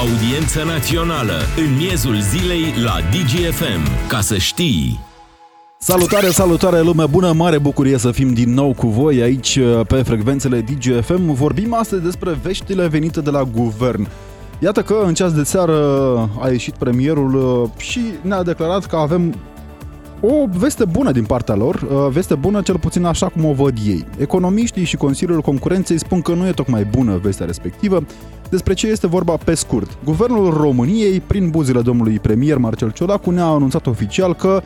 Audiență națională în miezul zilei la DGFM. Ca să știi... Salutare, salutare lume bună, mare bucurie să fim din nou cu voi aici uh, pe frecvențele DGFM. Vorbim astăzi despre veștile venite de la guvern. Iată că în ceas de seară a ieșit premierul uh, și ne-a declarat că avem o veste bună din partea lor, uh, veste bună cel puțin așa cum o văd ei. Economiștii și Consiliul Concurenței spun că nu e tocmai bună vestea respectivă. Despre ce este vorba pe scurt? Guvernul României, prin buzile domnului premier Marcel Ciolacu, ne-a anunțat oficial că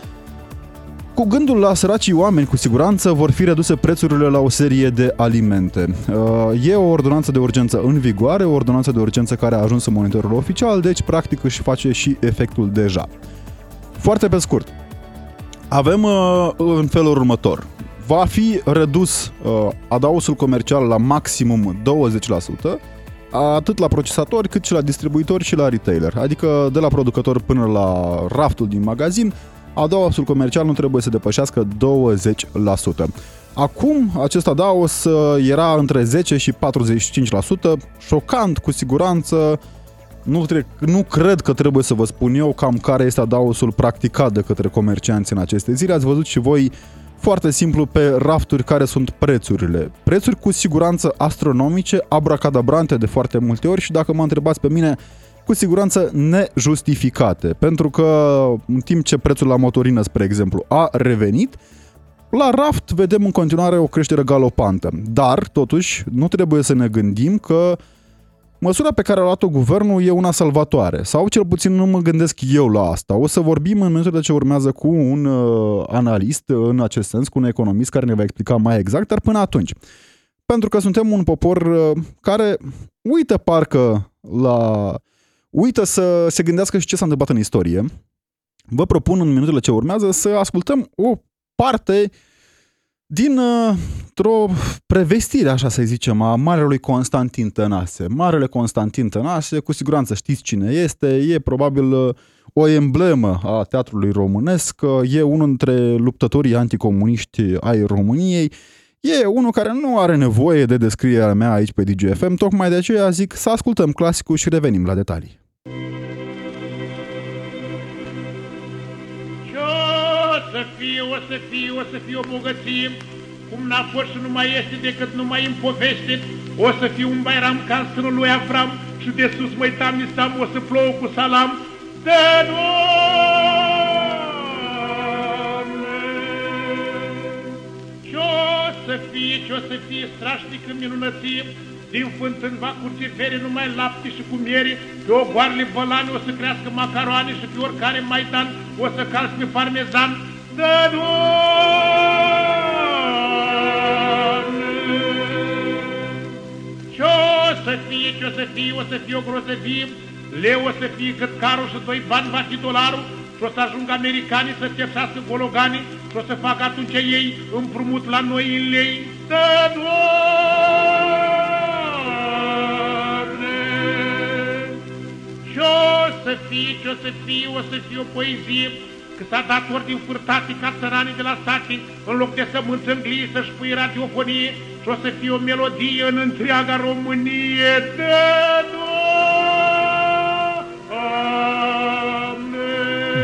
cu gândul la săracii oameni, cu siguranță, vor fi reduse prețurile la o serie de alimente. Uh, e o ordonanță de urgență în vigoare, o ordonanță de urgență care a ajuns în monitorul oficial, deci practic își face și efectul deja. Foarte pe scurt, avem uh, în felul următor. Va fi redus uh, adausul comercial la maximum 20%, atât la procesatori, cât și la distribuitori și la retailer. Adică de la producător până la raftul din magazin, adausul comercial nu trebuie să depășească 20%. Acum, acest adaos uh, era între 10 și 45%, șocant cu siguranță, nu, tre- nu cred că trebuie să vă spun eu cam care este adaosul practicat de către comercianți în aceste zile. Ați văzut și voi foarte simplu pe rafturi care sunt prețurile. Prețuri cu siguranță astronomice, abracadabrante de foarte multe ori și dacă mă întrebați pe mine, cu siguranță nejustificate. Pentru că în timp ce prețul la motorină, spre exemplu, a revenit, la raft vedem în continuare o creștere galopantă. Dar, totuși, nu trebuie să ne gândim că uh, Măsura pe care a luat-o guvernul e una salvatoare, sau cel puțin nu mă gândesc eu la asta. O să vorbim în minutele ce urmează cu un uh, analist în acest sens, cu un economist care ne va explica mai exact, dar până atunci. Pentru că suntem un popor uh, care uită parcă la... uită să se gândească și ce s-a întâmplat în istorie. Vă propun în minutele ce urmează să ascultăm o parte uh, din o prevestire, așa să zicem, a Marelui Constantin Tănase. Marele Constantin Tănase, cu siguranță știți cine este, e probabil uh, o emblemă a teatrului românesc, uh, e unul dintre luptătorii anticomuniști ai României, E unul care nu are nevoie de descrierea mea aici pe DGFM, tocmai de aceea zic să ascultăm clasicul și revenim la detalii. Să fie, o să fie, o să fie o bogăție, cum n-a fost și nu mai este decât numai în poveste, o să fie un bairam ca în sânul lui Avram și de sus măi tamisam, o să plouă cu salam, de Ce-o să fie, ce-o să fie strașnică minunăție, din fântâni va curge fere numai lapte și cu miere, pe o goarele bălane o să crească macaroane și pe oricare maidan o să calci pe parmezan, Doamne! Ce-o să fie, ce-o să fie, o să fie o grozăvie, leu o să fie cât carul și doi bani va fi dolarul, și o să ajungă americanii să tepsească gologanii și o să facă atunci ei împrumut la noi în lei. Dă, Ce-o să fie, ce-o să fie, o să fie o poezie, că s-a dat ordin furtate ca țăranii de la sate, în loc de sămânță în glie să-și pui radiofonie și o să fie o melodie în întreaga Românie. De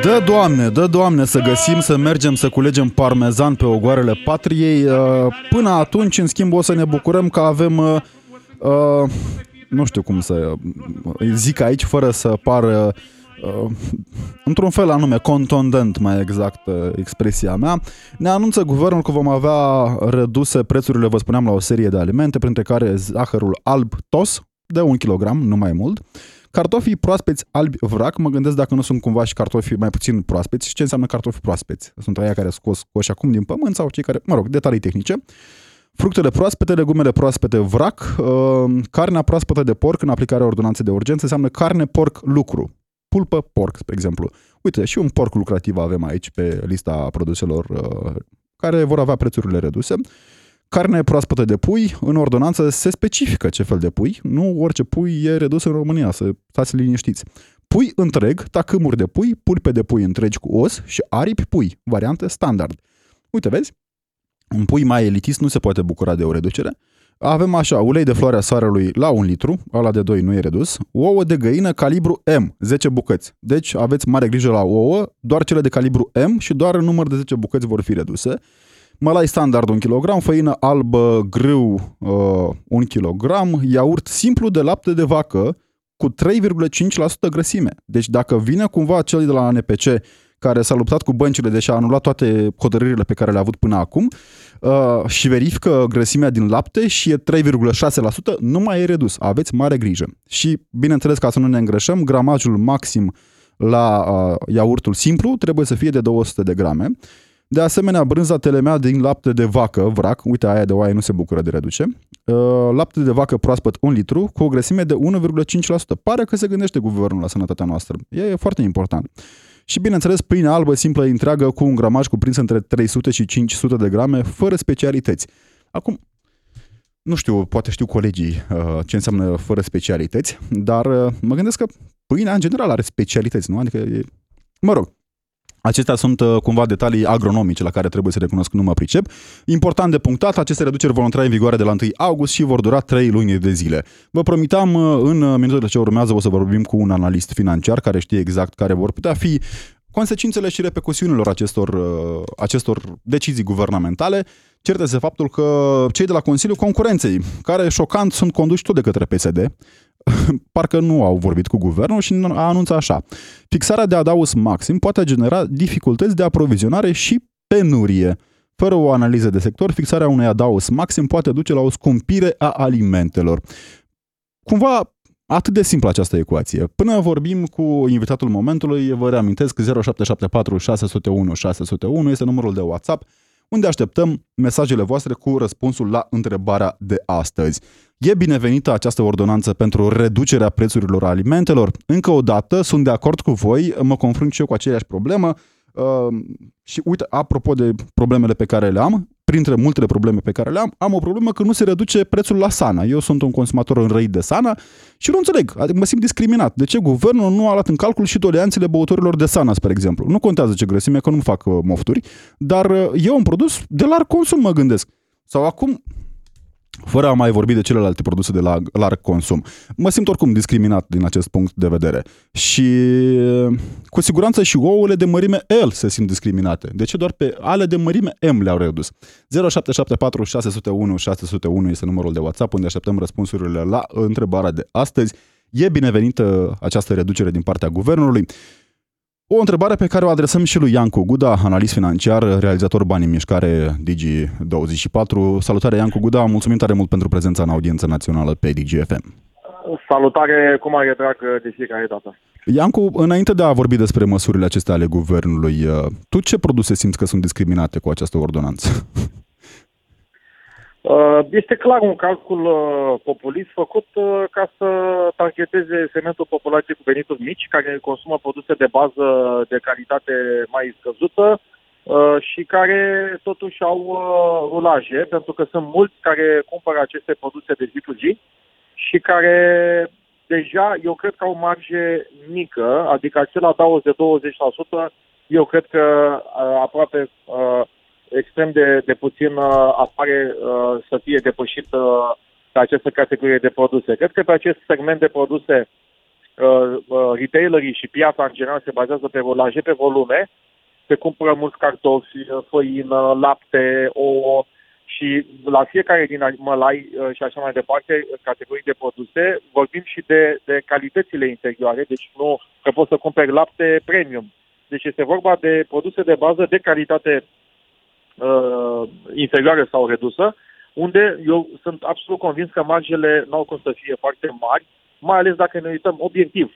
Dă, Doamne, dă, Doamne, să găsim, să mergem, să culegem parmezan pe ogoarele patriei. Uh, până atunci, în schimb, o să ne bucurăm că avem, uh, uh, nu știu cum să zic aici, fără să pară uh, într-un fel anume, contondent mai exact uh, expresia mea, ne anunță guvernul că vom avea reduse prețurile, vă spuneam, la o serie de alimente, printre care zahărul alb tos, de un kilogram, nu mai mult, Cartofii proaspeți albi vrac, mă gândesc dacă nu sunt cumva și cartofi mai puțin proaspeți. Și ce înseamnă cartofi proaspeți? Sunt aia care scos scoși acum din pământ sau cei care, mă rog, detalii tehnice. Fructele proaspete, legumele proaspete vrac, uh, carnea proaspătă de porc în aplicarea ordonanței de urgență înseamnă carne porc lucru pulpă porc, spre exemplu. Uite, și un porc lucrativ avem aici pe lista produselor uh, care vor avea prețurile reduse. Carne proaspătă de pui, în ordonanță se specifică ce fel de pui, nu orice pui e redus în România, să stați liniștiți. Pui întreg, tacâmuri de pui, pulpe de pui întregi cu os și aripi pui, variante standard. Uite, vezi? Un pui mai elitist nu se poate bucura de o reducere, Avem așa, ulei de floarea soarelui la 1 litru, ăla de 2 nu e redus, ouă de găină calibru M, 10 bucăți. Deci aveți mare grijă la ouă, doar cele de calibru M și doar în număr de 10 bucăți vor fi reduse. Mălai standard 1 kg, făină albă grâu uh, 1 kg, iaurt simplu de lapte de vacă cu 3,5% grăsime. Deci dacă vine cumva cel de la NPC care s-a luptat cu băncile, deși a anulat toate hotărârile pe care le-a avut până acum uh, și verifică grăsimea din lapte și e 3,6%, nu mai e redus. Aveți mare grijă. Și, bineînțeles, ca să nu ne îngrășăm, gramajul maxim la uh, iaurtul simplu trebuie să fie de 200 de grame. De asemenea, brânza telemea din lapte de vacă, vrac, uite aia de oaie nu se bucură de reduce, uh, lapte de vacă proaspăt 1 litru cu o grăsime de 1,5%. Pare că se gândește guvernul la sănătatea noastră. E foarte important. Și bineînțeles, pâine albă simplă întreagă cu un gramaj cuprins între 300 și 500 de grame, fără specialități. Acum, nu știu, poate știu colegii uh, ce înseamnă fără specialități, dar uh, mă gândesc că pâinea în general are specialități, nu? Adică e... Mă rog, Acestea sunt uh, cumva detalii agronomice la care trebuie să recunosc că nu mă pricep. Important de punctat, aceste reduceri vor intra în vigoare de la 1 august și vor dura 3 luni de zile. Vă promitam uh, în minutele ce urmează o să vorbim cu un analist financiar care știe exact care vor putea fi consecințele și repercusiunilor acestor, uh, acestor decizii guvernamentale. Cert este faptul că cei de la Consiliul Concurenței, care șocant sunt conduși tot de către PSD, parcă nu au vorbit cu guvernul și a anunțat așa. Fixarea de adaus maxim poate genera dificultăți de aprovizionare și penurie. Fără o analiză de sector, fixarea unui adaus maxim poate duce la o scumpire a alimentelor. Cumva Atât de simplă această ecuație. Până vorbim cu invitatul momentului, vă reamintesc 0774 601 601 este numărul de WhatsApp unde așteptăm mesajele voastre cu răspunsul la întrebarea de astăzi. E binevenită această ordonanță pentru reducerea prețurilor alimentelor? Încă o dată, sunt de acord cu voi, mă confrunt și eu cu aceeași problemă. Uh, și uite, apropo de problemele pe care le am, printre multele probleme pe care le am, am o problemă că nu se reduce prețul la Sana. Eu sunt un consumator înrăit de Sana și nu înțeleg, adică mă simt discriminat. De ce guvernul nu a luat în calcul și toleanțele băuturilor de Sana, spre exemplu? Nu contează ce grăsime, că nu fac uh, mofturi, dar uh, e un produs de larg consum, mă gândesc. Sau acum, fără a mai vorbi de celelalte produse de la larg consum. Mă simt oricum discriminat din acest punct de vedere. Și cu siguranță și ouăle de mărime L se simt discriminate. De ce doar pe ale de mărime M le-au redus? 0774 601 601 este numărul de WhatsApp unde așteptăm răspunsurile la întrebarea de astăzi. E binevenită această reducere din partea guvernului. O întrebare pe care o adresăm și lui Iancu Guda, analist financiar, realizator Bani în Mișcare Digi24. Salutare Iancu Guda, mulțumim tare mult pentru prezența în audiență națională pe DGFM. Salutare, cum are drag de fiecare dată. Iancu, înainte de a vorbi despre măsurile acestea ale guvernului, tu ce produse simți că sunt discriminate cu această ordonanță? Uh, este clar un calcul uh, populist făcut uh, ca să targeteze segmentul populației cu venituri mici, care consumă produse de bază de calitate mai scăzută și care totuși au rulaje, pentru că sunt mulți care cumpără aceste produse de zi cu zi și care deja, eu cred că au marge mică, adică acela adaos de 20%, eu cred că aproape extrem de, de puțin uh, apare uh, să fie depășit uh, pe această categorie de produse. Cred că pe acest segment de produse uh, uh, retailerii și piața în general se bazează pe volaje, pe volume, se cumpără mulți cartofi, uh, făină, lapte, ouă și la fiecare din mălai uh, și așa mai departe, categorii de produse, vorbim și de, de calitățile interioare, deci nu că poți să cumperi lapte premium. Deci este vorba de produse de bază de calitate uh, inferioară sau redusă, unde eu sunt absolut convins că margele nu au cum să fie foarte mari, mai ales dacă ne uităm obiectiv.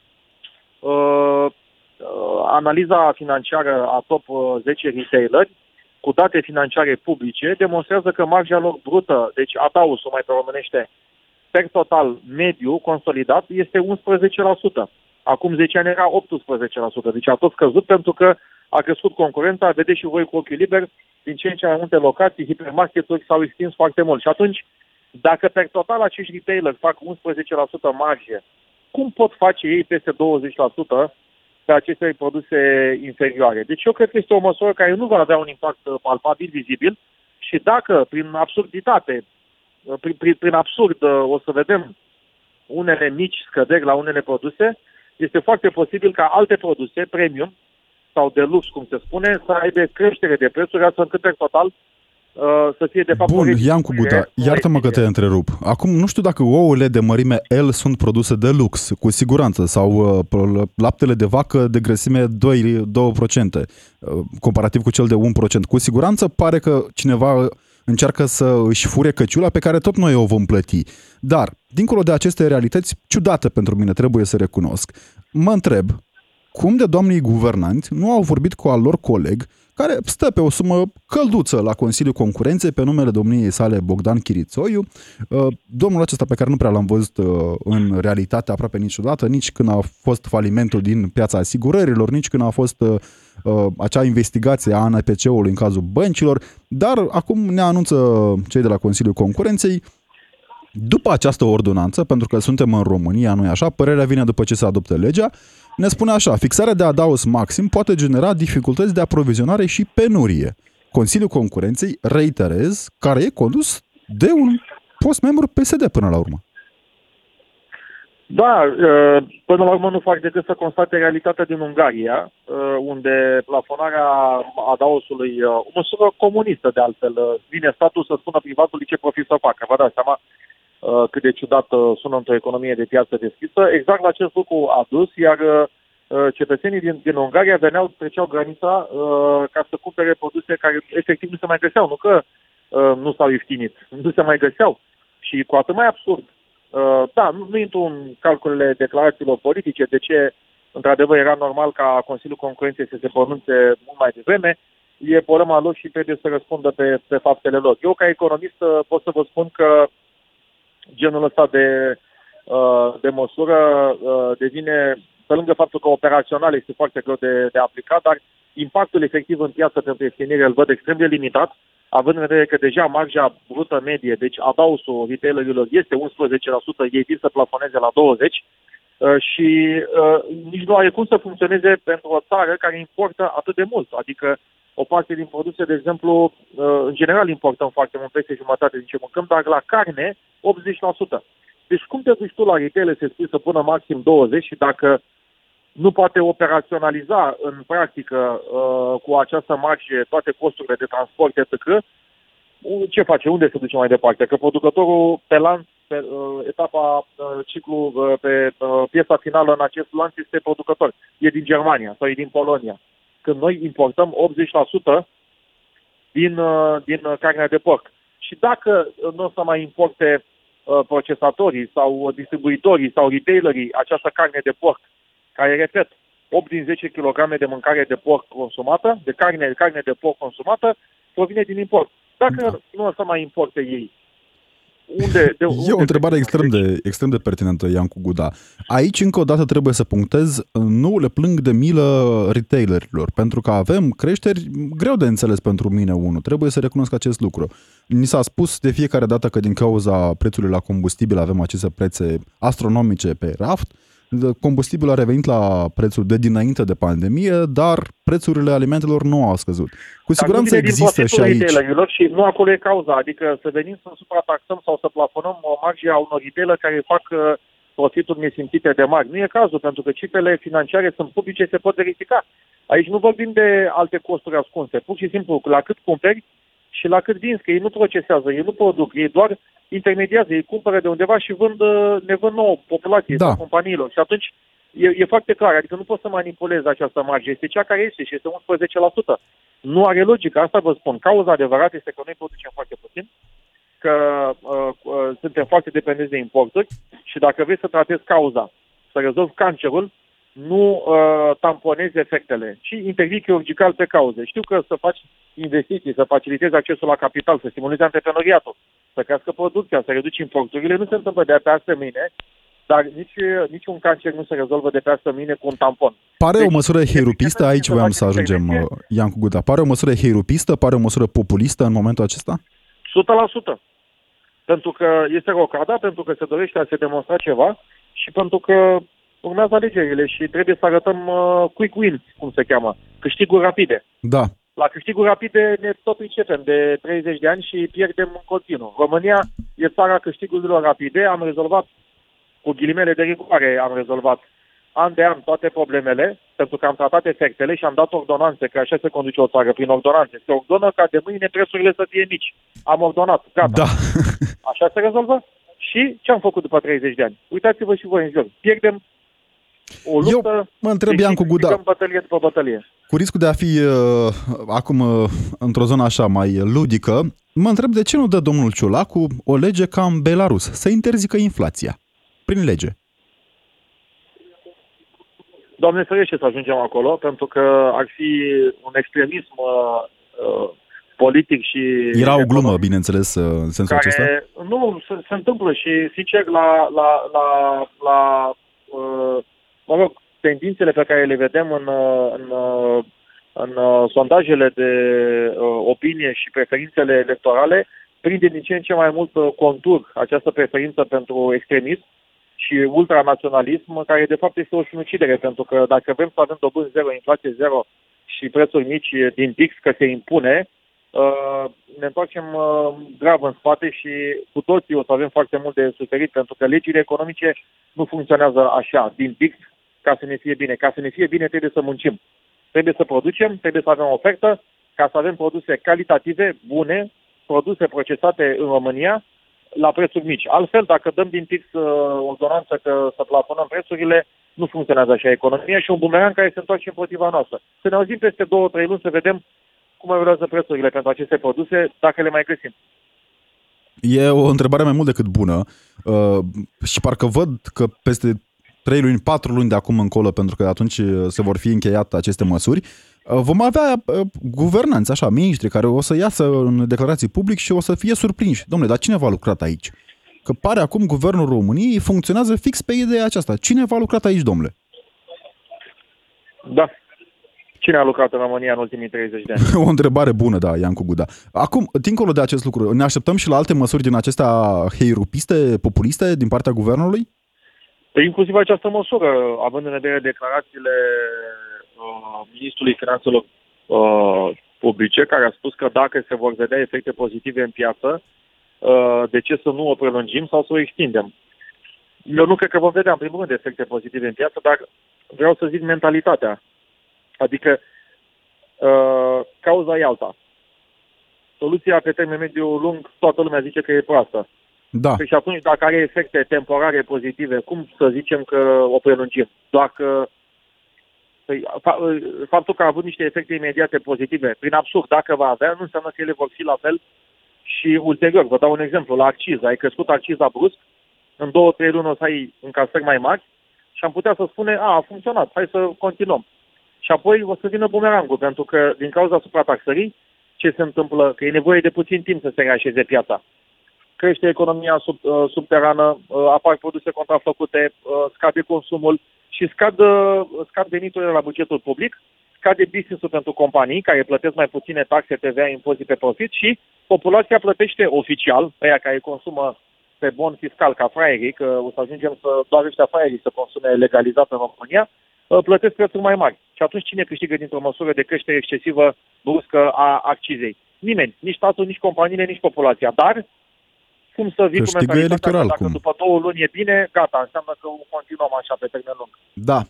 Uh, uh, analiza financiară a top 10 uh, retaileri cu date financiare publice demonstrează că marja lor brută, deci adausul mai pe românește, per total mediu consolidat este 11%. Acum 10 ani era 18%, deci a tot scăzut pentru că a crescut concurența, vedeți și voi cu ochiul liber, din ce în ce mai multe locații, hipermarketuri s-au extins foarte mult. Și atunci, dacă per total acești retailer fac 11% marge, cum pot face ei peste 20% pe aceste produse inferioare? Deci eu cred că este o măsură care nu va avea un impact palpabil, vizibil, și dacă, prin absurditate, prin, prin, prin absurd, o să vedem unele mici scăderi la unele produse, este foarte posibil ca alte produse, premium sau de lux, cum se spune, să aibă creștere de prețuri, astfel încât, per total, uh, să fie de fapt... Bun, Ian cu Guda, iartă-mă că te întrerup. Acum, nu știu dacă ouăle de mărime L sunt produse de lux, cu siguranță, sau uh, laptele de vacă de grăsime 2, 2% uh, comparativ cu cel de 1%. Cu siguranță pare că cineva încearcă să își fure căciula pe care tot noi o vom plăti. Dar, dincolo de aceste realități ciudate pentru mine, trebuie să recunosc, mă întreb, cum de doamnii guvernanți nu au vorbit cu al lor coleg care stă pe o sumă călduță la Consiliul Concurenței pe numele domniei sale Bogdan Chirițoiu, uh, domnul acesta pe care nu prea l-am văzut uh, în realitate aproape niciodată, nici când a fost falimentul din piața asigurărilor, nici când a fost uh, acea investigație a ANPC-ului în cazul băncilor, dar acum ne anunță cei de la Consiliul Concurenței. După această ordonanță, pentru că suntem în România, nu-i așa, părerea vine după ce se adoptă legea, ne spune așa, fixarea de adaos maxim poate genera dificultăți de aprovizionare și penurie. Consiliul Concurenței, reiterez, care e condus de un post membru PSD până la urmă. Da, până la urmă nu fac decât să constate realitatea din Ungaria, unde plafonarea adaosului, o măsură comunistă de altfel, vine statul să spună privatului ce profit să facă. Vă dați seama Uh, cât de ciudat uh, sună într-o economie de piață deschisă. Exact la acest lucru a dus, iar uh, cetățenii din, din Ungaria veneau, treceau granița ca să cumpere produse care efectiv nu se mai găseau, nu că nu s-au ieftinit, nu se mai găseau. Și cu atât mai absurd. Da, nu, nu intru în calculele declarațiilor politice, de ce într-adevăr era normal ca Consiliul Concurenței să se pronunțe mult mai devreme, e problema lor și trebuie să răspundă pe, pe faptele lor. Eu, ca economist, pot să vă spun că genul ăsta de, uh, de măsură uh, devine, pe lângă faptul că operațional este foarte greu de, de aplicat, dar impactul efectiv în piață pentru ieftinire îl văd extrem de limitat, având în vedere că deja marja brută medie, deci adausul retailerilor este 11%, ei vin să plafoneze la 20%, Uh, și uh, nici nu are cum să funcționeze pentru o țară care importă atât de mult. Adică o parte din produse, de exemplu, uh, în general importăm foarte mult, peste jumătate din ce mâncăm, dar la carne 80%. Deci cum te duci tu la retail să spui să pună maxim 20 și dacă nu poate operaționaliza în practică uh, cu această marge toate costurile de transport, etc., ce face? Unde se duce mai departe? Că producătorul pe lanț, pe uh, etapa uh, ciclu, uh, pe uh, piesa finală în acest lanț este producător. E din Germania sau e din Polonia. Când noi importăm 80% din, uh, din uh, carnea de porc. Și dacă nu o să mai importe uh, procesatorii sau distribuitorii sau retailerii această carne de porc, care, repet, 8 din 10 kg de mâncare de porc consumată, de carne, de carne de porc consumată, provine din import. Dacă da. nu o să mai importe ei, unde, de, unde e o întrebare extrem de, extrem de pertinentă, Iancu Guda. Aici, încă o dată, trebuie să punctez, nu le plâng de milă retailerilor, pentru că avem creșteri greu de înțeles pentru mine, unul. Trebuie să recunosc acest lucru. Ni s-a spus de fiecare dată că din cauza prețului la combustibil avem aceste prețe astronomice pe raft, combustibilul a revenit la prețul de dinainte de pandemie, dar prețurile alimentelor nu au scăzut. Cu siguranță există și aici. Și nu acolo e cauza, adică să venim să suprataxăm sau să plafonăm o marge a unor retailer care fac uh, profituri nesimțite de mari. Nu e cazul, pentru că cifrele financiare sunt publice, se pot verifica. Aici nu vorbim de alte costuri ascunse. Pur și simplu, la cât cumperi, și la cât vinzi, că ei nu procesează, ei nu produc, ei doar intermediază, ei cumpără de undeva și vând, uh, ne vând nouă populație da. companiilor. Și atunci e, e foarte clar, adică nu poți să manipulezi această marge, este cea care este și este 11%. Nu are logică, asta vă spun. Cauza adevărată este că noi producem foarte puțin, că uh, uh, suntem foarte dependenți de importuri și dacă vrei să tratezi cauza, să rezolvi cancerul, nu uh, tamponezi efectele, ci intervii chirurgical pe cauze. Știu că să faci investiții, să facilitezi accesul la capital, să stimulezi antreprenoriatul, să crească producția, să reduci importurile, nu se întâmplă de pe astă mâine, dar nici, nici un cancer nu se rezolvă de pe astă mâine cu un tampon. Pare deci, o măsură heirupistă, aici voiam să ajungem, uh, Iancu Guda, pare o măsură heirupistă, pare o măsură populistă în momentul acesta? 100%. Pentru că este rocada, pentru că se dorește a se demonstra ceva și pentru că urmează alegerile și trebuie să arătăm uh, quick wins, cum se cheamă, câștiguri rapide. Da. La câștiguri rapide ne tot începem de 30 de ani și pierdem în continuu. România e țara câștigurilor rapide, am rezolvat cu ghilimele de rigoare, am rezolvat an de an toate problemele, pentru că am tratat efectele și am dat ordonanțe, că așa se conduce o țară, prin ordonanțe. Se ordonă ca de mâine prețurile să fie mici. Am ordonat, gata. Da. Așa se rezolvă? Și ce am făcut după 30 de ani? Uitați-vă și voi în jur. Pierdem o luptă Eu mă întreb, și Iancu Guda, câștigăm bătălie după bătălie. cu riscul de a fi uh, acum uh, într-o zonă așa mai ludică, mă întreb de ce nu dă domnul Ciulacu o lege ca în Belarus, să interzică inflația, prin lege. Doamne ferește să ajungem acolo, pentru că ar fi un extremism uh, uh, politic și... Era o glumă, economic bineînțeles, uh, în sensul acesta? care, Nu, se, se întâmplă și, sincer, la, la, la, la uh, mă rog, tendințele pe care le vedem în, uh, în, uh, în uh, sondajele de uh, opinie și preferințele electorale, prinde din ce în ce mai mult uh, contur această preferință pentru extremism și ultranaționalism, care de fapt este o sinucidere, pentru că dacă vrem să avem dobând zero, inflație zero și prețuri mici din pix că se impune, uh, ne întoarcem uh, grav în spate și cu toții o să avem foarte mult de suferit, pentru că legile economice nu funcționează așa, din pix, ca să ne fie bine. Ca să ne fie bine trebuie să muncim. Trebuie să producem, trebuie să avem ofertă, ca să avem produse calitative, bune, produse procesate în România, la prețuri mici. Altfel, dacă dăm din pix uh, ordonanță că să plafonăm prețurile, nu funcționează așa economia și un bumerang care se întoarce împotriva noastră. Să ne auzim peste două, trei luni să vedem cum evoluează prețurile pentru aceste produse, dacă le mai găsim. E o întrebare mai mult decât bună uh, și parcă văd că peste 3 luni, 4 luni de acum încolo, pentru că atunci se vor fi încheiate aceste măsuri, uh, vom avea uh, guvernanți, așa, miniștri, care o să iasă în declarații public și o să fie surprinși. Domnule, dar cine v-a lucrat aici? Că pare acum guvernul României funcționează fix pe ideea aceasta. Cine v-a lucrat aici, domnule? Da. Cine a lucrat în România în ultimii 30 de ani? O întrebare bună, da, Iancu Guda. Acum, dincolo de acest lucru, ne așteptăm și la alte măsuri din acestea heirupiste, populiste, din partea guvernului? Păi inclusiv această măsură, având în vedere declarațiile uh, Ministrului Finanțelor uh, Publice, care a spus că dacă se vor vedea efecte pozitive în piață, uh, de ce să nu o prelungim sau să o extindem? Eu nu cred că vom vedea, în primul rând, efecte pozitive în piață, dar vreau să zic mentalitatea. Adică, uh, cauza e alta. Soluția pe termen mediu lung, toată lumea zice că e proastă. Da. Păi și atunci, dacă are efecte temporare pozitive, cum să zicem că o prelungim? Dacă păi, fa- faptul că a avut niște efecte imediate pozitive, prin absurd, dacă va avea, nu înseamnă că ele vor fi la fel și ulterior. Vă dau un exemplu. La acciză, ai crescut acciza brusc, în două, trei luni o să ai încasări mai mari și am putea să spune, a, a funcționat, hai să continuăm. Și apoi o să vină bumerangul, pentru că din cauza suprataxării, ce se întâmplă? Că e nevoie de puțin timp să se reașeze piața crește economia sub, uh, subterană, uh, apar produse contrafăcute, uh, scade consumul și scad, uh, scad veniturile la bugetul public, scade business-ul pentru companii care plătesc mai puține taxe, TVA, impozite pe profit și populația plătește oficial, aia care consumă pe bon fiscal ca fraierii, că o să ajungem să doar ăștia fraierii să consume legalizat în România, uh, plătesc prețuri mai mari. Și atunci cine câștigă dintr-o măsură de creștere excesivă bruscă a accizei? Nimeni, nici statul, nici companiile, nici populația. Dar cum să vii Câștigă cu mentalitatea electoral, că dacă cum? după două luni e bine, gata, înseamnă că continuăm așa pe termen lung. Da.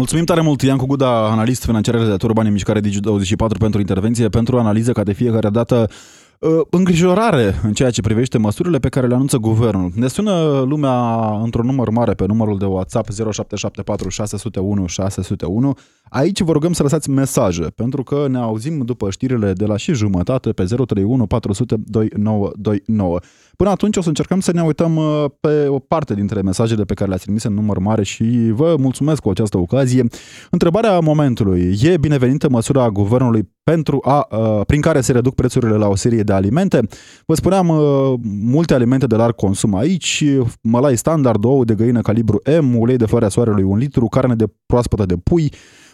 Mulțumim tare mult, Iancu Guda, analist financiar redactor Bani în Mișcare Digi24 pentru intervenție, pentru analiză ca de fiecare dată uh, îngrijorare în ceea ce privește măsurile pe care le anunță guvernul. Ne sună lumea într-un număr mare pe numărul de WhatsApp 0774 601 601. Aici vă rugăm să lăsați mesaje, pentru că ne auzim după știrile de la și jumătate pe 031 400 2929. Până atunci o să încercăm să ne uităm uh, pe o parte dintre mesajele pe care le-ați trimis în număr mare și vă mulțumesc cu această ocazie. Întrebarea momentului. E binevenită măsura guvernului pentru a, uh, prin care se reduc prețurile la o serie de alimente? Vă spuneam, uh, multe alimente de larg consum aici, mălai standard, ou de găină calibru M, ulei de floarea soarelui 1 litru, carne de proaspătă de pui,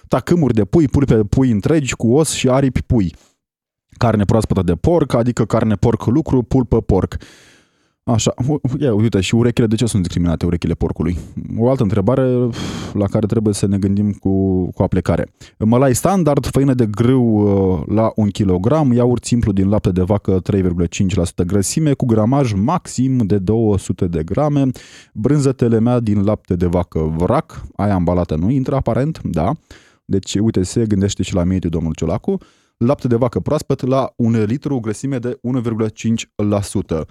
tacâmuri de pui, pulpe de pui întregi cu os și aripi pui carne proaspătă de porc, adică carne porc lucru, pulpă porc. Așa, ia, uite, și urechile, de ce sunt discriminate urechile porcului? O altă întrebare la care trebuie să ne gândim cu, cu aplicare. Mălai standard, făină de grâu uh, la 1 kg, iaurt simplu din lapte de vacă 3,5% grăsime, cu gramaj maxim de 200 de grame, brânză telemea din lapte de vacă vrac, aia ambalată nu intră aparent, da, deci uite, se gândește și la mediu domnul Ciolacu, lapte de vacă proaspăt la 1 litru, grăsime de 1,5%.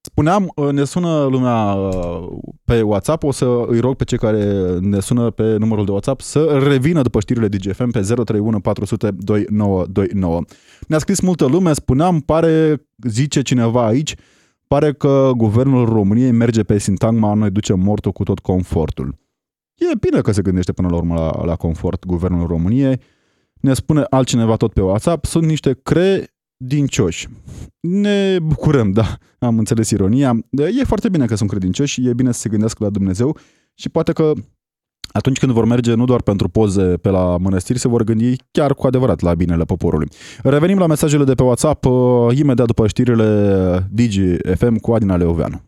Spuneam, uh, ne sună lumea uh, pe WhatsApp, o să îi rog pe cei care ne sună pe numărul de WhatsApp să revină după știrile DGFM pe 031 400 2929. Ne-a scris multă lume, spuneam, pare, zice cineva aici, pare că guvernul României merge pe sintagma noi ducem mortul cu tot confortul. E bine că se gândește până la urmă la, la confort guvernul României. Ne spune altcineva tot pe WhatsApp, sunt niște cre credincioși. Ne bucurăm, da, am înțeles ironia. E foarte bine că sunt credincioși, e bine să se gândească la Dumnezeu și poate că atunci când vor merge nu doar pentru poze pe la mănăstiri, se vor gândi chiar cu adevărat la binele poporului. Revenim la mesajele de pe WhatsApp uh, imediat după știrile Digi FM cu Adina Leoveanu.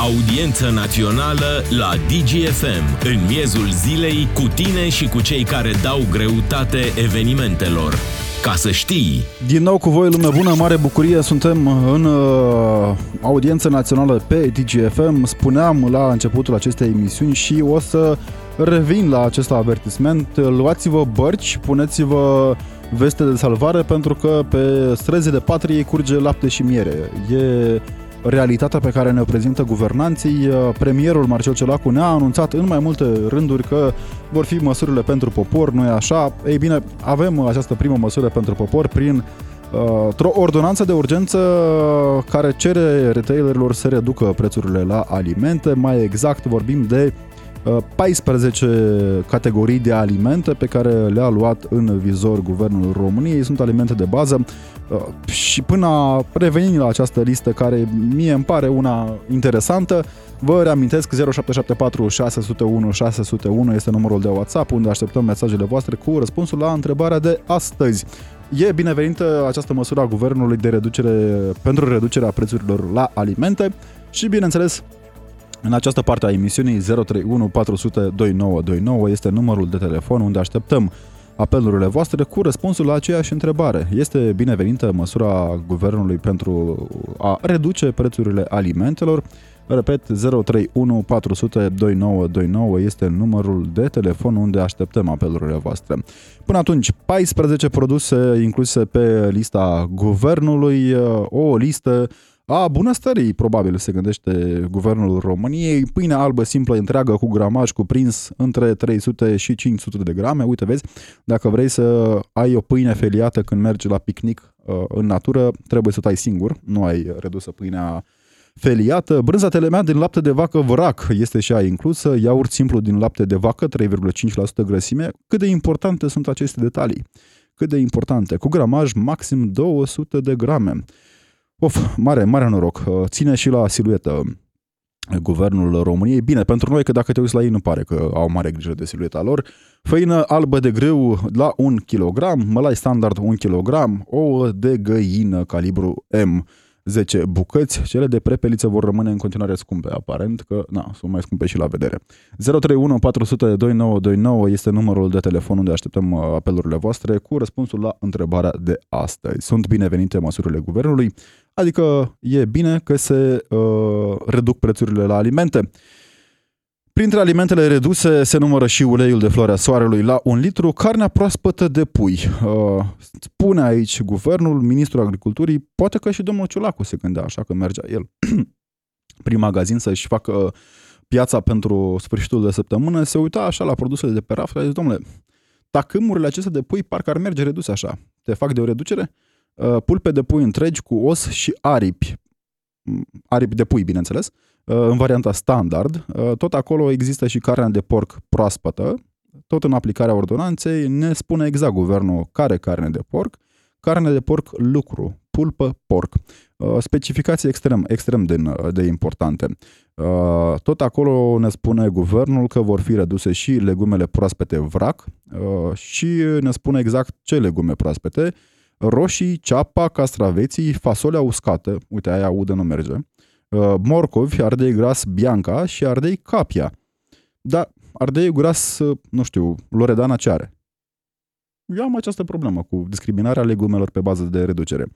Audiență națională la DGFM, în miezul zilei, cu tine și cu cei care dau greutate evenimentelor. Ca să știi! Din nou cu voi, lume bună, mare bucurie, suntem în uh, audiență națională pe DGFM. Spuneam la începutul acestei emisiuni și o să revin la acest avertisment. Luați-vă bărci, puneți-vă veste de salvare pentru că pe străzile de patrie curge lapte și miere. E realitatea pe care ne prezintă guvernanții. Premierul Marcel Ciolacu ne-a anunțat în mai multe rânduri că vor fi măsurile pentru popor, nu e așa? Ei bine, avem această primă măsură pentru popor prin uh, o ordonanță de urgență care cere retailerilor să reducă prețurile la alimente. Mai exact vorbim de 14 uh, categorii de alimente pe care le-a luat în vizor Guvernul României. Sunt alimente de bază uh, și până a reveni la această listă care mie îmi pare una interesantă, vă reamintesc 0774 601 601 este numărul de WhatsApp unde așteptăm mesajele voastre cu răspunsul la întrebarea de astăzi. E binevenită această măsură a guvernului de reducere, pentru reducerea prețurilor la alimente și, bineînțeles, în această parte a emisiunii 031 400 2929 este numărul de telefon unde așteptăm apelurile voastre cu răspunsul la aceeași întrebare. Este binevenită măsura guvernului pentru a reduce prețurile alimentelor? Repet, 031 400 2929 este numărul de telefon unde așteptăm apelurile voastre. Până atunci, 14 produse incluse pe lista guvernului, o listă a bunăstării, probabil, se gândește guvernul României. Pâine albă simplă întreagă cu gramaj cuprins între 300 și 500 de grame. Uite, vezi, dacă vrei să ai o pâine feliată când mergi la picnic uh, în natură, trebuie să o tai singur, nu ai redusă pâinea feliată. Brânza telemea din lapte de vacă vrac este și ea inclusă, iaurt simplu din lapte de vacă, 3,5% grăsime. Cât de importante sunt aceste detalii? Cât de importante? Cu gramaj maxim 200 de grame. Of, mare, mare noroc. Uh, ține și la siluetă guvernul României. Bine, pentru noi că dacă te uiți la ei nu pare că au mare grijă de silueta lor. Făină albă de grâu la 1 kg, mălai standard 1 kg, ouă de găină calibru M 10 bucăți, cele de prepeliță vor rămâne în continuare scumpe, aparent că na, sunt mai scumpe și la vedere. 031 400 2929 este numărul de telefon unde așteptăm uh, apelurile voastre cu răspunsul la întrebarea de astăzi. Sunt binevenite măsurile guvernului, adică e bine că se uh, reduc prețurile la alimente. Printre alimentele reduse se numără și uleiul de floarea soarelui la un litru, carnea proaspătă de pui. Uh, spune aici guvernul, ministrul agriculturii, poate că și domnul Ciulacu se gândea așa că mergea el prin magazin să-și facă piața pentru sfârșitul de săptămână, se uita așa la produsele de pe raft și a zis, domnule, tacâmurile acestea de pui parcă ar merge reduse așa. Te fac de o reducere? Uh, pulpe de pui întregi cu os și aripi. Mm, aripi de pui, bineînțeles, Uh, în varianta standard. Uh, tot acolo există și carnea de porc proaspătă. Tot în aplicarea ordonanței ne spune exact guvernul care carne de porc. Carne de porc lucru, pulpă porc. Uh, specificații extrem, extrem de, de importante. Tot acolo ne spune guvernul că vor fi reduse și legumele proaspete vrac și ne spune exact ce legume proaspete roșii, ceapa, castraveții, fasolea uscată, uite aia udă nu merge, uh, morcovi, ardei gras bianca și ardei capia. Dar ardei gras, uh, nu știu, Loredana ce are? Eu am această problemă cu discriminarea legumelor pe bază de reducere.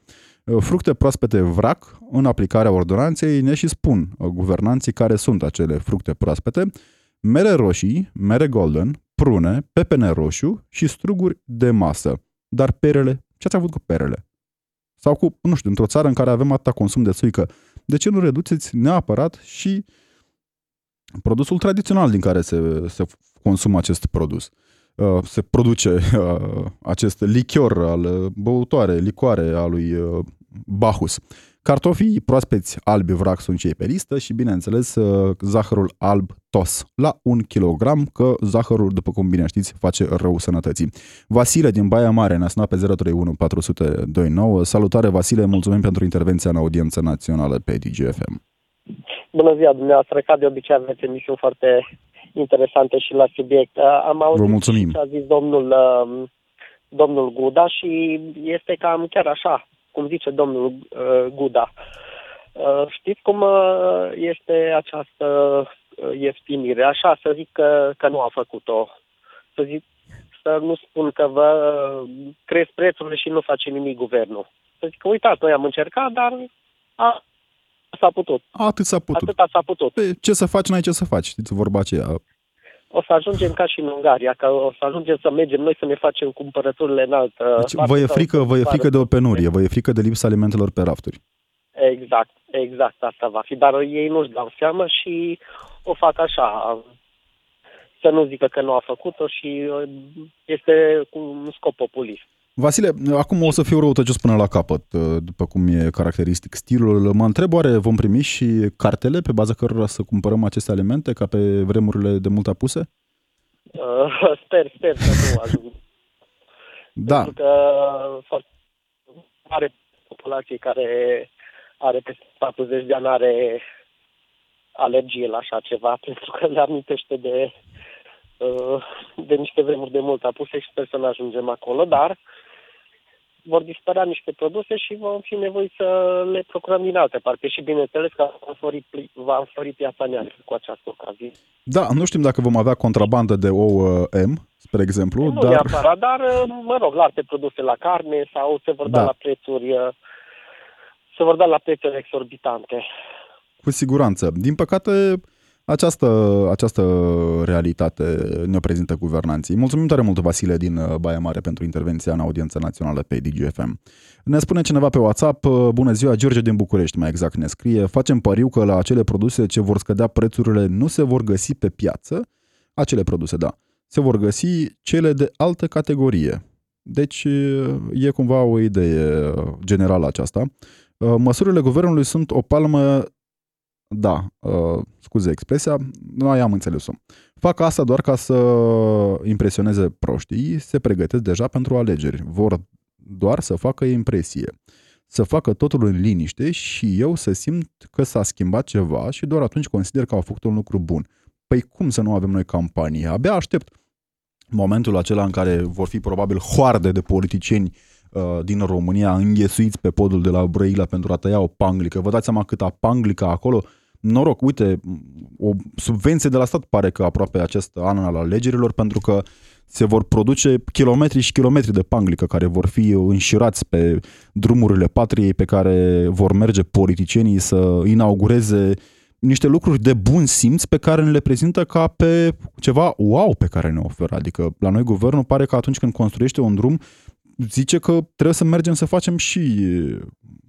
Uh, fructe proaspete vrac, în aplicarea ordonanței, ne și spun guvernanții care sunt acele fructe proaspete, mere roșii, mere golden, prune, pepene roșu și struguri de masă. Dar perele ce ați avut cu perele? Sau cu, nu știu, într-o țară în care avem atâta consum de suică, de ce nu reduceți neapărat și produsul tradițional din care se, se consumă acest produs? Uh, se produce uh, acest lichior al uh, băutoare, licoare a lui Bacchus. Cartofii proaspeți albi vrac sunt cei pe listă și, bineînțeles, uh, zahărul alb tos la un kilogram, că zahărul, după cum bine știți, face rău sănătății. Vasile din Baia Mare ne-a sunat pe 031 429. Salutare, Vasile, mulțumim pentru intervenția în audiență națională pe DGFM. Bună ziua dumneavoastră, ca de obicei aveți emisiuni foarte interesante și la subiect. Uh, am auzit Vă mulțumim. ce a zis domnul, uh, domnul Guda și este cam chiar așa cum zice domnul uh, Guda. Uh, știți cum uh, este această uh, ieftinire? Așa, să zic că, că nu a făcut-o. Să zic, să nu spun că vă uh, cresc prețurile și nu face nimic guvernul. Să zic că uitați, noi am încercat, dar a, s-a putut. Atât s-a putut. Atâta s-a putut. Pe ce să faci, n-ai ce să faci, știți vorba aceea o să ajungem ca și în Ungaria, că o să ajungem să mergem noi să ne facem cumpărăturile în altă deci, Vă e frică, vă e frică de o penurie, vă e frică de lipsa alimentelor pe rafturi. Exact, exact asta va fi, dar ei nu-și dau seama și o fac așa, să nu zică că nu a făcut-o și este cu un scop populist. Vasile, acum o să fiu răutăcios până la capăt, după cum e caracteristic stilul. Mă întreb, oare vom primi și cartele pe baza cărora să cumpărăm aceste alimente, ca pe vremurile de mult apuse? Uh, sper, sper să nu ajung. da. Pentru că foarte mare populație care are peste 40 de ani are alergie la așa ceva, pentru că le amintește de, uh, de niște vremuri de mult apuse și sper să nu ajungem acolo, dar vor dispărea niște produse și vom fi nevoiți să le procurăm din alte parte și bineînțeles că va înflori, va înflori piața neagră cu această ocazie. Da, nu știm dacă vom avea contrabandă de ouă M, spre exemplu, nu dar... Neapărat, dar, mă rog, la alte produse la carne sau se vor da, da la prețuri se vor da la prețuri exorbitante. Cu siguranță. Din păcate, această, această realitate ne prezintă guvernanții. Mulțumim tare mult, Vasile, din uh, Baia Mare, pentru intervenția în audiența națională pe DGFM. Ne spune cineva pe WhatsApp, uh, bună ziua, George din București, mai exact ne scrie, facem pariu că la acele produse ce vor scădea prețurile nu se vor găsi pe piață, acele produse, da, se vor găsi cele de altă categorie. Deci uh, e cumva o idee generală aceasta. Măsurile guvernului sunt o palmă da, uh, scuze expresia, noi am înțeles-o. Fac asta doar ca să impresioneze proștii, se pregătesc deja pentru alegeri. Vor doar să facă impresie. Să facă totul în liniște și eu să simt că s-a schimbat ceva și doar atunci consider că au făcut un lucru bun. Păi cum să nu avem noi campanie? Abia aștept momentul acela în care vor fi probabil hoarde de politicieni uh, din România înghesuiți pe podul de la Brăila pentru a tăia o panglică. Vă dați seama câta panglică acolo? Noroc, uite, o subvenție de la stat pare că aproape acest an al alegerilor, pentru că se vor produce kilometri și kilometri de panglică care vor fi înșirați pe drumurile patriei pe care vor merge politicienii să inaugureze niște lucruri de bun simț pe care ne le prezintă ca pe ceva wow pe care ne oferă. Adică la noi guvernul pare că atunci când construiește un drum zice că trebuie să mergem să facem și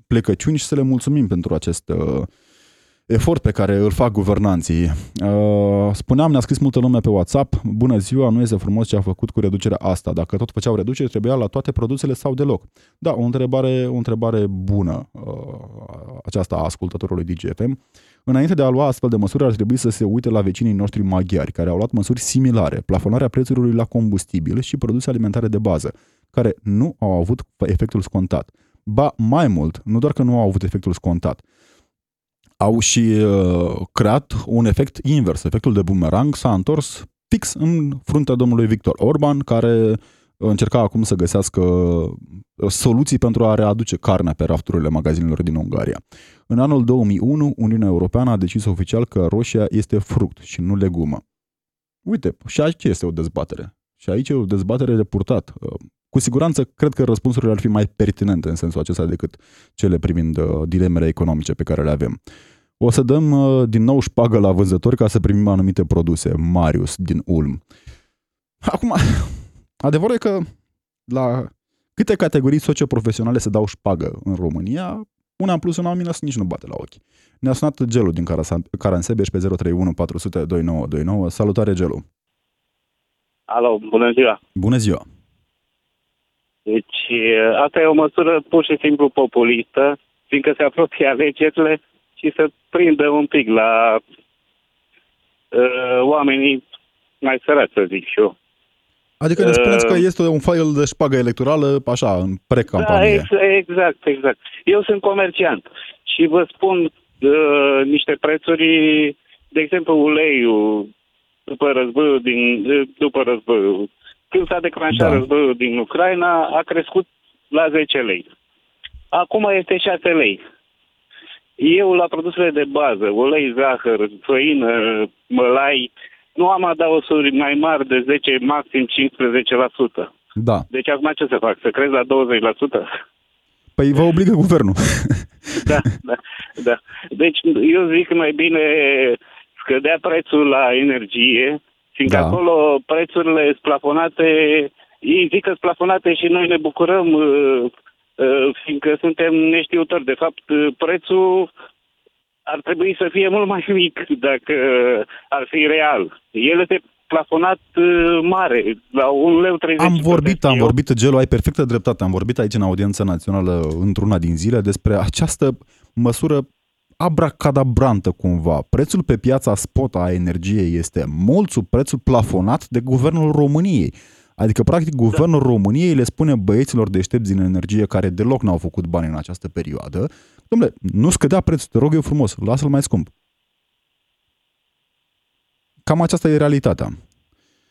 plecăciuni și să le mulțumim pentru acest uh, efort pe care îl fac guvernanții. Uh, spuneam, ne-a scris multă lume pe WhatsApp, bună ziua, nu este frumos ce a făcut cu reducerea asta. Dacă tot făceau reducere, trebuia la toate produsele sau deloc. Da, o întrebare, o întrebare bună uh, aceasta a ascultătorului DGFM. Înainte de a lua astfel de măsuri, ar trebui să se uite la vecinii noștri maghiari, care au luat măsuri similare, plafonarea prețurilor la combustibil și produse alimentare de bază, care nu au avut efectul scontat. Ba, mai mult, nu doar că nu au avut efectul scontat, au și uh, creat un efect invers. Efectul de bumerang s-a întors fix în fruntea domnului Victor Orban, care încerca acum să găsească soluții pentru a readuce carnea pe rafturile magazinelor din Ungaria. În anul 2001, Uniunea Europeană a decis oficial că roșia este fruct și nu legumă. Uite, și aici este o dezbatere. Și aici e o dezbatere de purtat. Cu siguranță, cred că răspunsurile ar fi mai pertinente în sensul acesta decât cele privind uh, dilemele economice pe care le avem. O să dăm uh, din nou șpagă la vânzători ca să primim anumite produse. Marius din Ulm. Acum, adevărul e că la câte categorii socioprofesionale se dau șpagă în România, una în plus, una în minus, nici nu bate la ochi. Ne-a sunat Gelu din Caransebeș pe 031 400 2929. Salutare, Gelu! Alo, bună ziua! Bună ziua! Deci, asta e o măsură pur și simplu populistă, fiindcă se apropie alegerile și să prindă un pic la uh, oamenii mai sărați, să zic și eu. Adică ne spuneți că este un file de șpagă electorală, așa, în precampanie. Da, exact, exact. Eu sunt comerciant și vă spun uh, niște prețuri, de exemplu, uleiul după războiul din, după războiul când s-a declanșat da. războiul din Ucraina, a crescut la 10 lei. Acum este 6 lei. Eu, la produsele de bază, ulei, zahăr, făină, mălai, nu am adaosuri mai mari de 10, maxim 15%. Da. Deci acum ce să fac? Să crezi la 20%? Păi vă obligă guvernul. da, da, da. Deci eu zic mai bine scădea prețul la energie, Fiindcă da. acolo prețurile sunt plafonate, ei zic că sunt plafonate și noi ne bucurăm, uh, uh, fiindcă suntem neștiutori. De fapt, uh, prețul ar trebui să fie mult mai mic dacă ar fi real. El este plafonat mare, la un leu 30. Am vorbit, am vorbit, Gelu, ai perfectă dreptate. Am vorbit aici în audiența națională într-una din zile despre această măsură abracadabrantă cumva. Prețul pe piața spot a energiei este mult sub prețul plafonat de guvernul României. Adică, practic, guvernul da. României le spune băieților deștepți din energie care deloc n-au făcut bani în această perioadă, domnule, nu scădea prețul, te rog eu frumos, lasă-l mai scump. Cam aceasta e realitatea.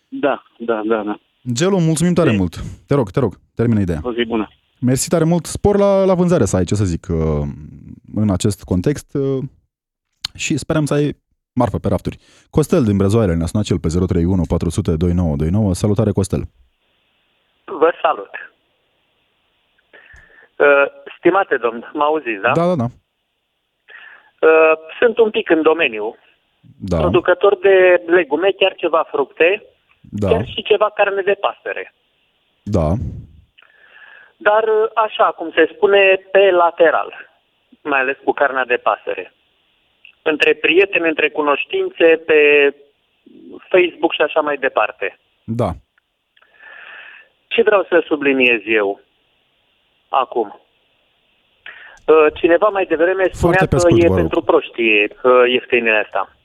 Da, da, da, da. Gelu, mulțumim tare de. mult. Te rog, te rog, termină ideea. O zi bună. Mersi tare mult. Spor la, la vânzare să ai, ce să zic, uh, în acest context uh, și sperăm să ai marfă pe rafturi. Costel din Brezoaile ne-a sunat cel pe 031 400 2929. Salutare, Costel! Vă salut! Uh, stimate domn, mă auziți, da? Da, da, da. Sunt un pic în domeniu. Da. Producător de legume, chiar ceva fructe, da. chiar și ceva carne de pasăre. Da dar așa, cum se spune, pe lateral, mai ales cu carnea de pasăre. Între prieteni, între cunoștințe, pe Facebook și așa mai departe. Da. Ce vreau să subliniez eu acum? Uh, cineva mai devreme spunea că scurt, e pentru proștii uh, ieftinile asta.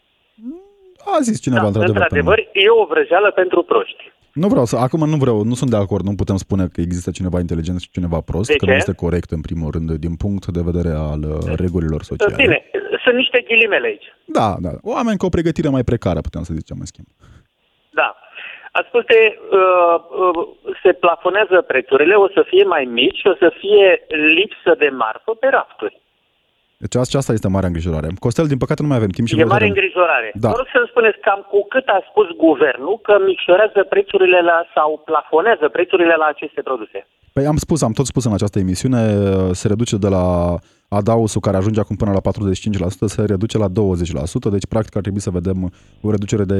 A zis cineva, da, într-adevăr. Într-adevăr, e o vrăjeală pentru proști. Nu vreau să, acum nu vreau, nu sunt de acord, nu putem spune că există cineva inteligent și cineva prost, de că ce? nu este corect în primul rând din punct de vedere al uh, regulilor sociale. Bine, sunt niște ghilimele aici. Da, da, oameni cu o pregătire mai precară, putem să zicem în schimb. Da. Asculte, uh, uh, se plafonează prețurile, o să fie mai mici și o să fie lipsă de marfă pe rafturi. Deci asta este marea îngrijorare. Costel, din păcate nu mai avem timp și... E mare îngrijorare. Da. Vă rog să-mi spuneți cam cu cât a spus guvernul că micșorează prețurile la, sau plafonează prețurile la aceste produse. Păi am spus, am tot spus în această emisiune, se reduce de la adausul care ajunge acum până la 45%, se reduce la 20%, deci practic ar trebui să vedem o reducere de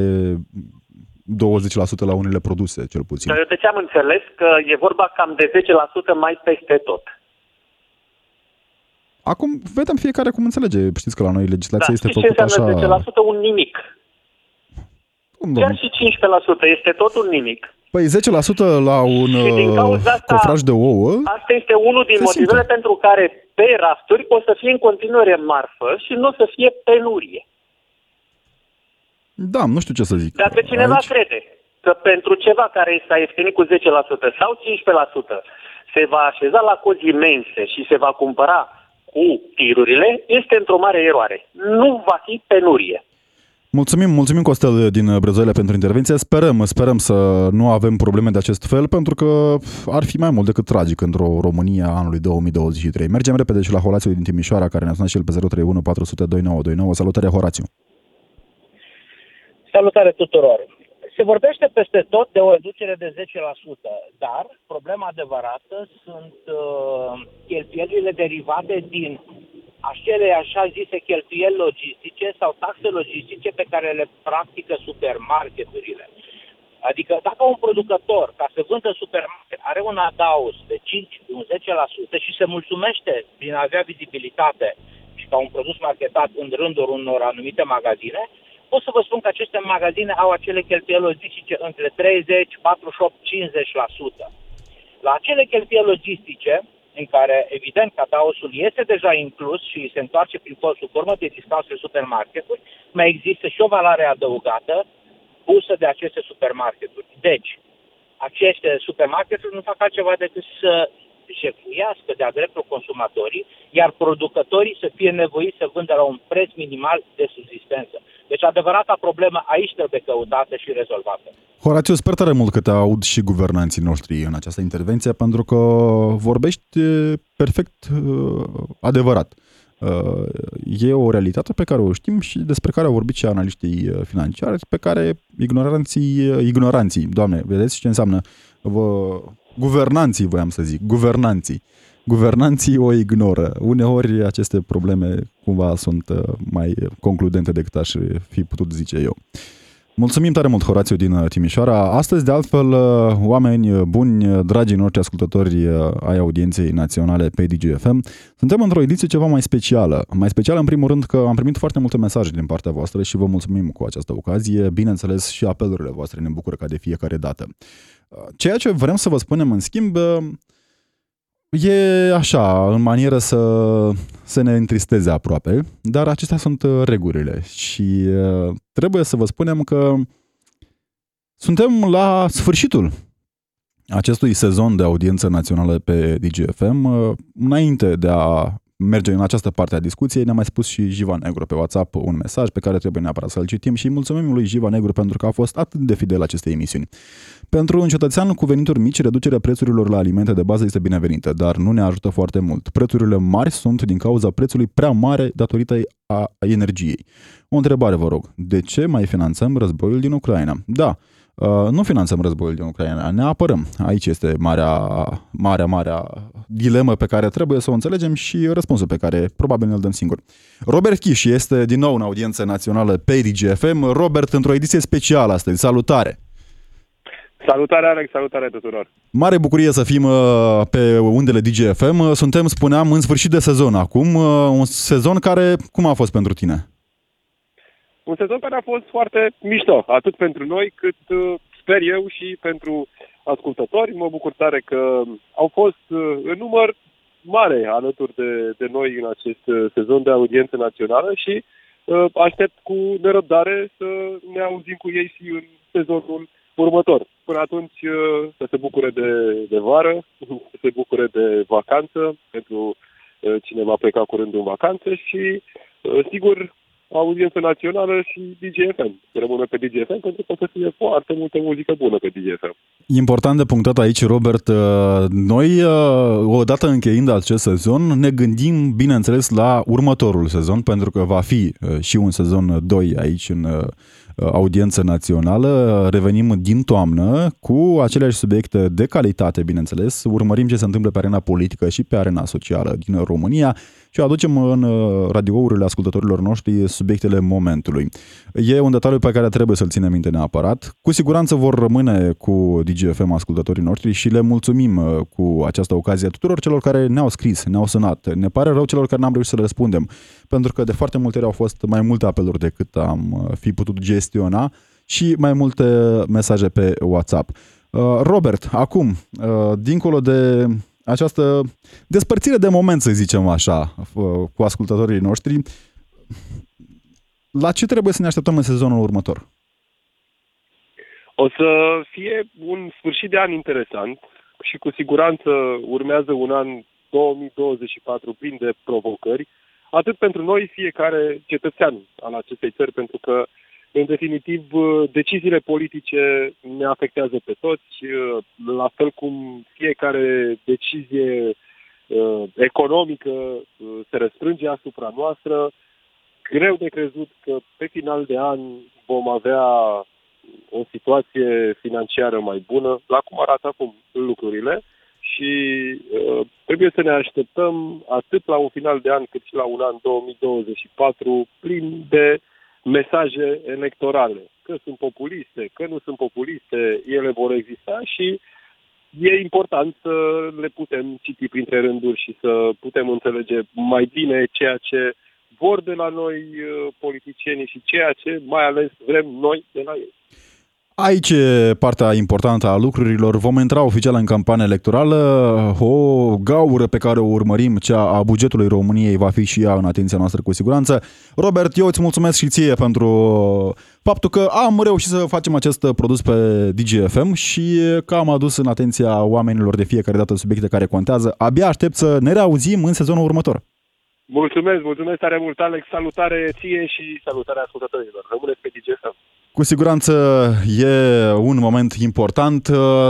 20% la unele produse, cel puțin. Eu de ce am înțeles că e vorba cam de 10% mai peste tot. Acum vedem fiecare cum înțelege. Știți că la noi legislația da, este făcută așa... 10% un nimic. Cum, Chiar și 15% este tot un nimic. Păi 10% la un uh, asta, cofraj de ouă... Asta este unul din motivele simte. pentru care pe rafturi o să fie în continuare marfă și nu o să fie penurie. Da, nu știu ce să zic. Dacă cineva Aici... crede că pentru ceva care s-a ieftinit cu 10% sau 15% se va așeza la cozi imense și se va cumpăra cu tirurile este într-o mare eroare. Nu va fi penurie. Mulțumim, mulțumim Costel din Brăzoile pentru intervenție. Sperăm, sperăm să nu avem probleme de acest fel, pentru că ar fi mai mult decât tragic într-o România anului 2023. Mergem repede și la Horațiu din Timișoara, care ne-a sunat și el pe 031 400 2929. Salutare, Horațiu! Salutare tuturor! Se vorbește peste tot de o reducere de 10%, dar problema adevărată sunt uh, cheltuielile derivate din acele așa zise cheltuieli logistice sau taxe logistice pe care le practică supermarketurile. Adică dacă un producător, ca să vândă supermarket, are un adaus de 5, un 10% și se mulțumește prin a avea vizibilitate și ca un produs marketat în rândul unor anumite magazine, pot să vă spun că aceste magazine au acele cheltuieli logistice între 30, 48, 50%. La acele cheltuieli logistice, în care, evident, cadaosul este deja inclus și se întoarce prin sub formă de discount pe supermarketuri, mai există și o valoare adăugată pusă de aceste supermarketuri. Deci, aceste supermarketuri nu fac altceva decât să jefuiască de-a dreptul consumatorii, iar producătorii să fie nevoiți să vândă la un preț minimal de subsistență. Deci adevărata problemă aici trebuie căutată și rezolvată. Horațiu, sper tare mult că te aud și guvernanții noștri în această intervenție, pentru că vorbești perfect uh, adevărat. Uh, e o realitate pe care o știm și despre care au vorbit și analiștii uh, financiari, pe care ignoranții, ignoranții, doamne, vedeți ce înseamnă vă, guvernanții, voiam să zic, guvernanții. Guvernanții o ignoră. Uneori aceste probleme cumva sunt mai concludente decât aș fi putut zice eu. Mulțumim tare mult, Horațiu din uh, Timișoara. Astăzi, de altfel, uh, oameni buni, dragii noștri ascultători uh, ai audienței naționale pe DGFM, suntem într-o ediție ceva mai specială. Mai specială, în primul rând, că am primit foarte multe mesaje din partea voastră și vă mulțumim cu această ocazie. Bineînțeles, și apelurile voastre ne bucură ca de fiecare dată. Ceea ce vrem să vă spunem, în schimb, E așa, în manieră să, să ne întristeze aproape, dar acestea sunt uh, regulile și uh, trebuie să vă spunem că suntem la sfârșitul acestui sezon de audiență națională pe DGFM, uh, înainte de a merge în această parte a discuției, ne-a mai spus și Jiva Negru pe WhatsApp un mesaj pe care trebuie neapărat să-l citim și mulțumim lui Jiva Negru pentru că a fost atât de fidel acestei emisiuni. Pentru un cetățean cu venituri mici, reducerea prețurilor la alimente de bază este binevenită, dar nu ne ajută foarte mult. Prețurile mari sunt din cauza prețului prea mare datorită a energiei. O întrebare, vă rog. De ce mai finanțăm războiul din Ucraina? Da, Uh, nu finanțăm războiul din Ucraina, ne apărăm. Aici este marea, marea, marea dilemă pe care trebuie să o înțelegem și răspunsul pe care probabil ne-l dăm singur. Robert Chiș este din nou în audiență națională pe RGFM. Robert, într-o ediție specială astăzi. Salutare! Salutare, Alex, salutare tuturor! Mare bucurie să fim uh, pe undele DGFM. Suntem, spuneam, în sfârșit de sezon acum. Uh, un sezon care, cum a fost pentru tine? Un sezon care a fost foarte mișto, atât pentru noi cât uh, sper eu și pentru ascultători. Mă bucur tare că au fost uh, în număr mare alături de, de noi în acest uh, sezon de audiență națională și aștept cu nerăbdare să ne auzim cu ei și în sezonul următor. Până atunci să se bucure de, de vară, să se bucure de vacanță pentru cine va pleca curând în vacanță și sigur audiență națională și DGFM. Rămână pe DGFM pentru că o să fie foarte multă muzică bună pe DGFM. Important de punctat aici, Robert. Uh, noi, uh, odată încheind acest sezon, ne gândim, bineînțeles, la următorul sezon, pentru că va fi uh, și un sezon 2 aici în audiență națională. Revenim din toamnă cu aceleași subiecte de calitate, bineînțeles. Urmărim ce se întâmplă pe arena politică și pe arena socială din România și aducem în uh, radiourile ascultătorilor noștri subiectele momentului. E un detaliu pe care trebuie să-l ținem minte neapărat. Cu siguranță vor rămâne cu DGFM ascultătorii noștri și le mulțumim uh, cu această ocazie tuturor celor care ne-au scris, ne-au sunat. Ne pare rău celor care n-am reușit să le răspundem, pentru că de foarte multe ori au fost mai multe apeluri decât am uh, fi putut gestiona și mai multe mesaje pe WhatsApp. Robert, acum, dincolo de această despărțire de moment, să zicem așa, cu ascultătorii noștri. La ce trebuie să ne așteptăm în sezonul următor? O să fie un sfârșit de an interesant și cu siguranță urmează un an 2024 plin de provocări, atât pentru noi, fiecare cetățean al acestei țări, pentru că în definitiv, uh, deciziile politice ne afectează pe toți, uh, la fel cum fiecare decizie uh, economică se răstrânge asupra noastră. Greu de crezut că pe final de an vom avea o situație financiară mai bună, la cum arată acum lucrurile și uh, trebuie să ne așteptăm atât la un final de an cât și la un an 2024 plin de mesaje electorale. Că sunt populiste, că nu sunt populiste, ele vor exista și e important să le putem citi printre rânduri și să putem înțelege mai bine ceea ce vor de la noi uh, politicienii și ceea ce mai ales vrem noi de la ei. Aici e partea importantă a lucrurilor. Vom intra oficial în campanie electorală. O gaură pe care o urmărim, cea a bugetului României, va fi și ea în atenția noastră cu siguranță. Robert, eu îți mulțumesc și ție pentru faptul că am reușit să facem acest produs pe DGFM și că am adus în atenția oamenilor de fiecare dată subiecte care contează. Abia aștept să ne reauzim în sezonul următor. Mulțumesc, mulțumesc tare mult, Alex. Salutare ție și salutare ascultătorilor. Rămâneți pe DGFM. Cu siguranță e un moment important.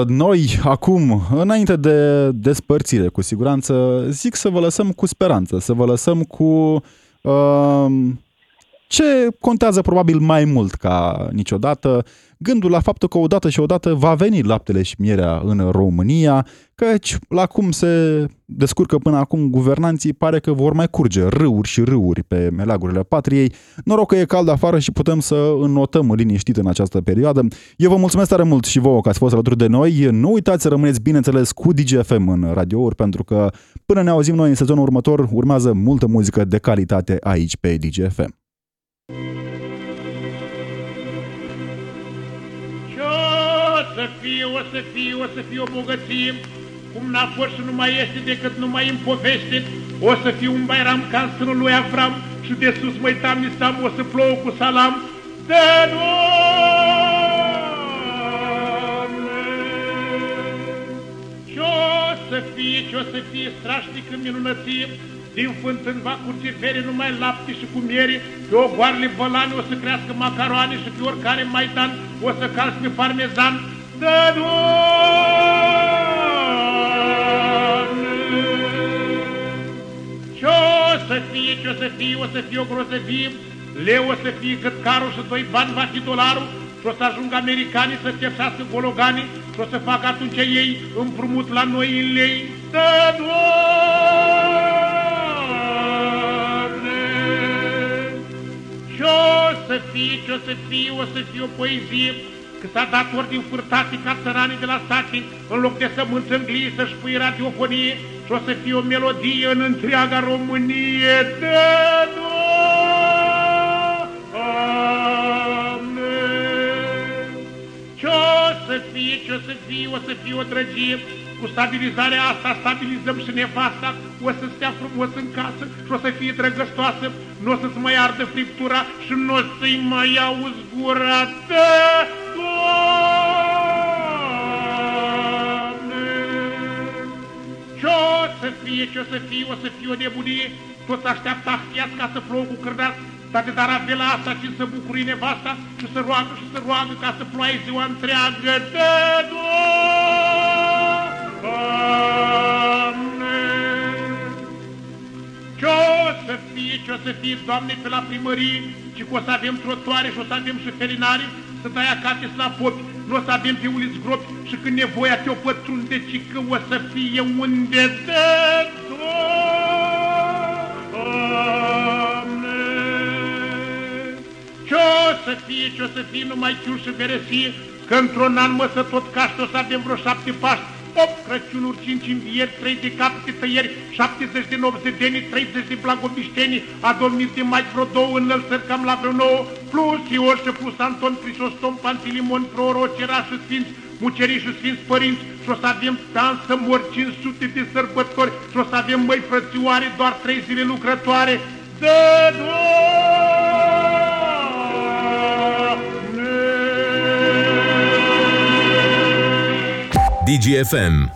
Noi, acum, înainte de despărțire, cu siguranță, zic să vă lăsăm cu speranță, să vă lăsăm cu uh, ce contează probabil mai mult ca niciodată, gândul la faptul că odată și odată va veni laptele și mierea în România, căci la cum se descurcă până acum guvernanții, pare că vor mai curge râuri și râuri pe meleagurile patriei. Noroc că e cald afară și putem să înnotăm liniștit în această perioadă. Eu vă mulțumesc tare mult și vouă că ați fost alături de noi. Nu uitați să rămâneți, bineînțeles, cu DGFM în radiouri, pentru că până ne auzim noi în sezonul următor, urmează multă muzică de calitate aici pe DGFM. Să fie, o să fie, o să fie o bogăție, cum n-a fost și nu mai este decât numai în poveste, o să fie un bairam ca în sânul lui Avram și de sus măitam nisam, o să plouă cu salam, de Ce-o să fie, ce-o să fie strașnică minunăție, din fântân va curge fere numai lapte și cu miere, pe ogoarele bălane o să crească macaroane și pe oricare maidan o să calți pe parmezan, de Ce-o să fie, ce-o să fie, o să fie o grozăvie, leu o să fie cât carul și doi bani va fi dolarul, și o să ajungă americanii să tepsească gologanii și o să facă atunci ei împrumut la noi în lei. Să Ce-o să fie, ce-o să fie, o să fie o poezie, că s-a dat ordin furtate ca țăranii de la sate, în loc de sămânță în glie să-și pui radiofonie și o să fie o melodie în întreaga Românie. De Ce-o să fie, ce-o să fie, o să fie o drăgie, cu stabilizarea asta stabilizăm și nevasta, o să stea frumos în casă și o să fie drăgăstoasă, nu o să-ți mai ardă friptura și nu o să-i mai auzi gura. Ce-o să fie, ce-o să fie, o să fie o nebunie, toți așteaptă ahtiați ca să plouă cu cârdați, dar de dar la asta și să bucuri nevasta și să roagă și să roagă ca să ploaie ziua întreagă. De Doamne! Ce-o să fie, ce-o să fie, Doamne, pe la primărie, și că o să avem trotuare și o să avem și felinari, să dai acate slabopi, nu o să avem pe uliți gropi și când nevoia te-o pătrunde, ci că o să fie unde de Doamne! Ce-o să fie, ce-o să fie, numai chiul și beresie, că într-un an mă să tot caște, o să avem vreo șapte pași, 8 Crăciunuri, 5 învieri, 3 de capete tăieri, 70 de nopți de denii, 30 de blagobiștenii, a dormit de mai vreo două înălțări cam la vreo 9, Plusior și plus, Anton Crisostom, Pantilimon, Prorocera și Sfinți, mucerii și Sfinți Părinți, și o să avem dansă mori 500 de sărbători, și o să avem măi frățioare, doar trei zile lucrătoare. Dă, Doamne! DGFM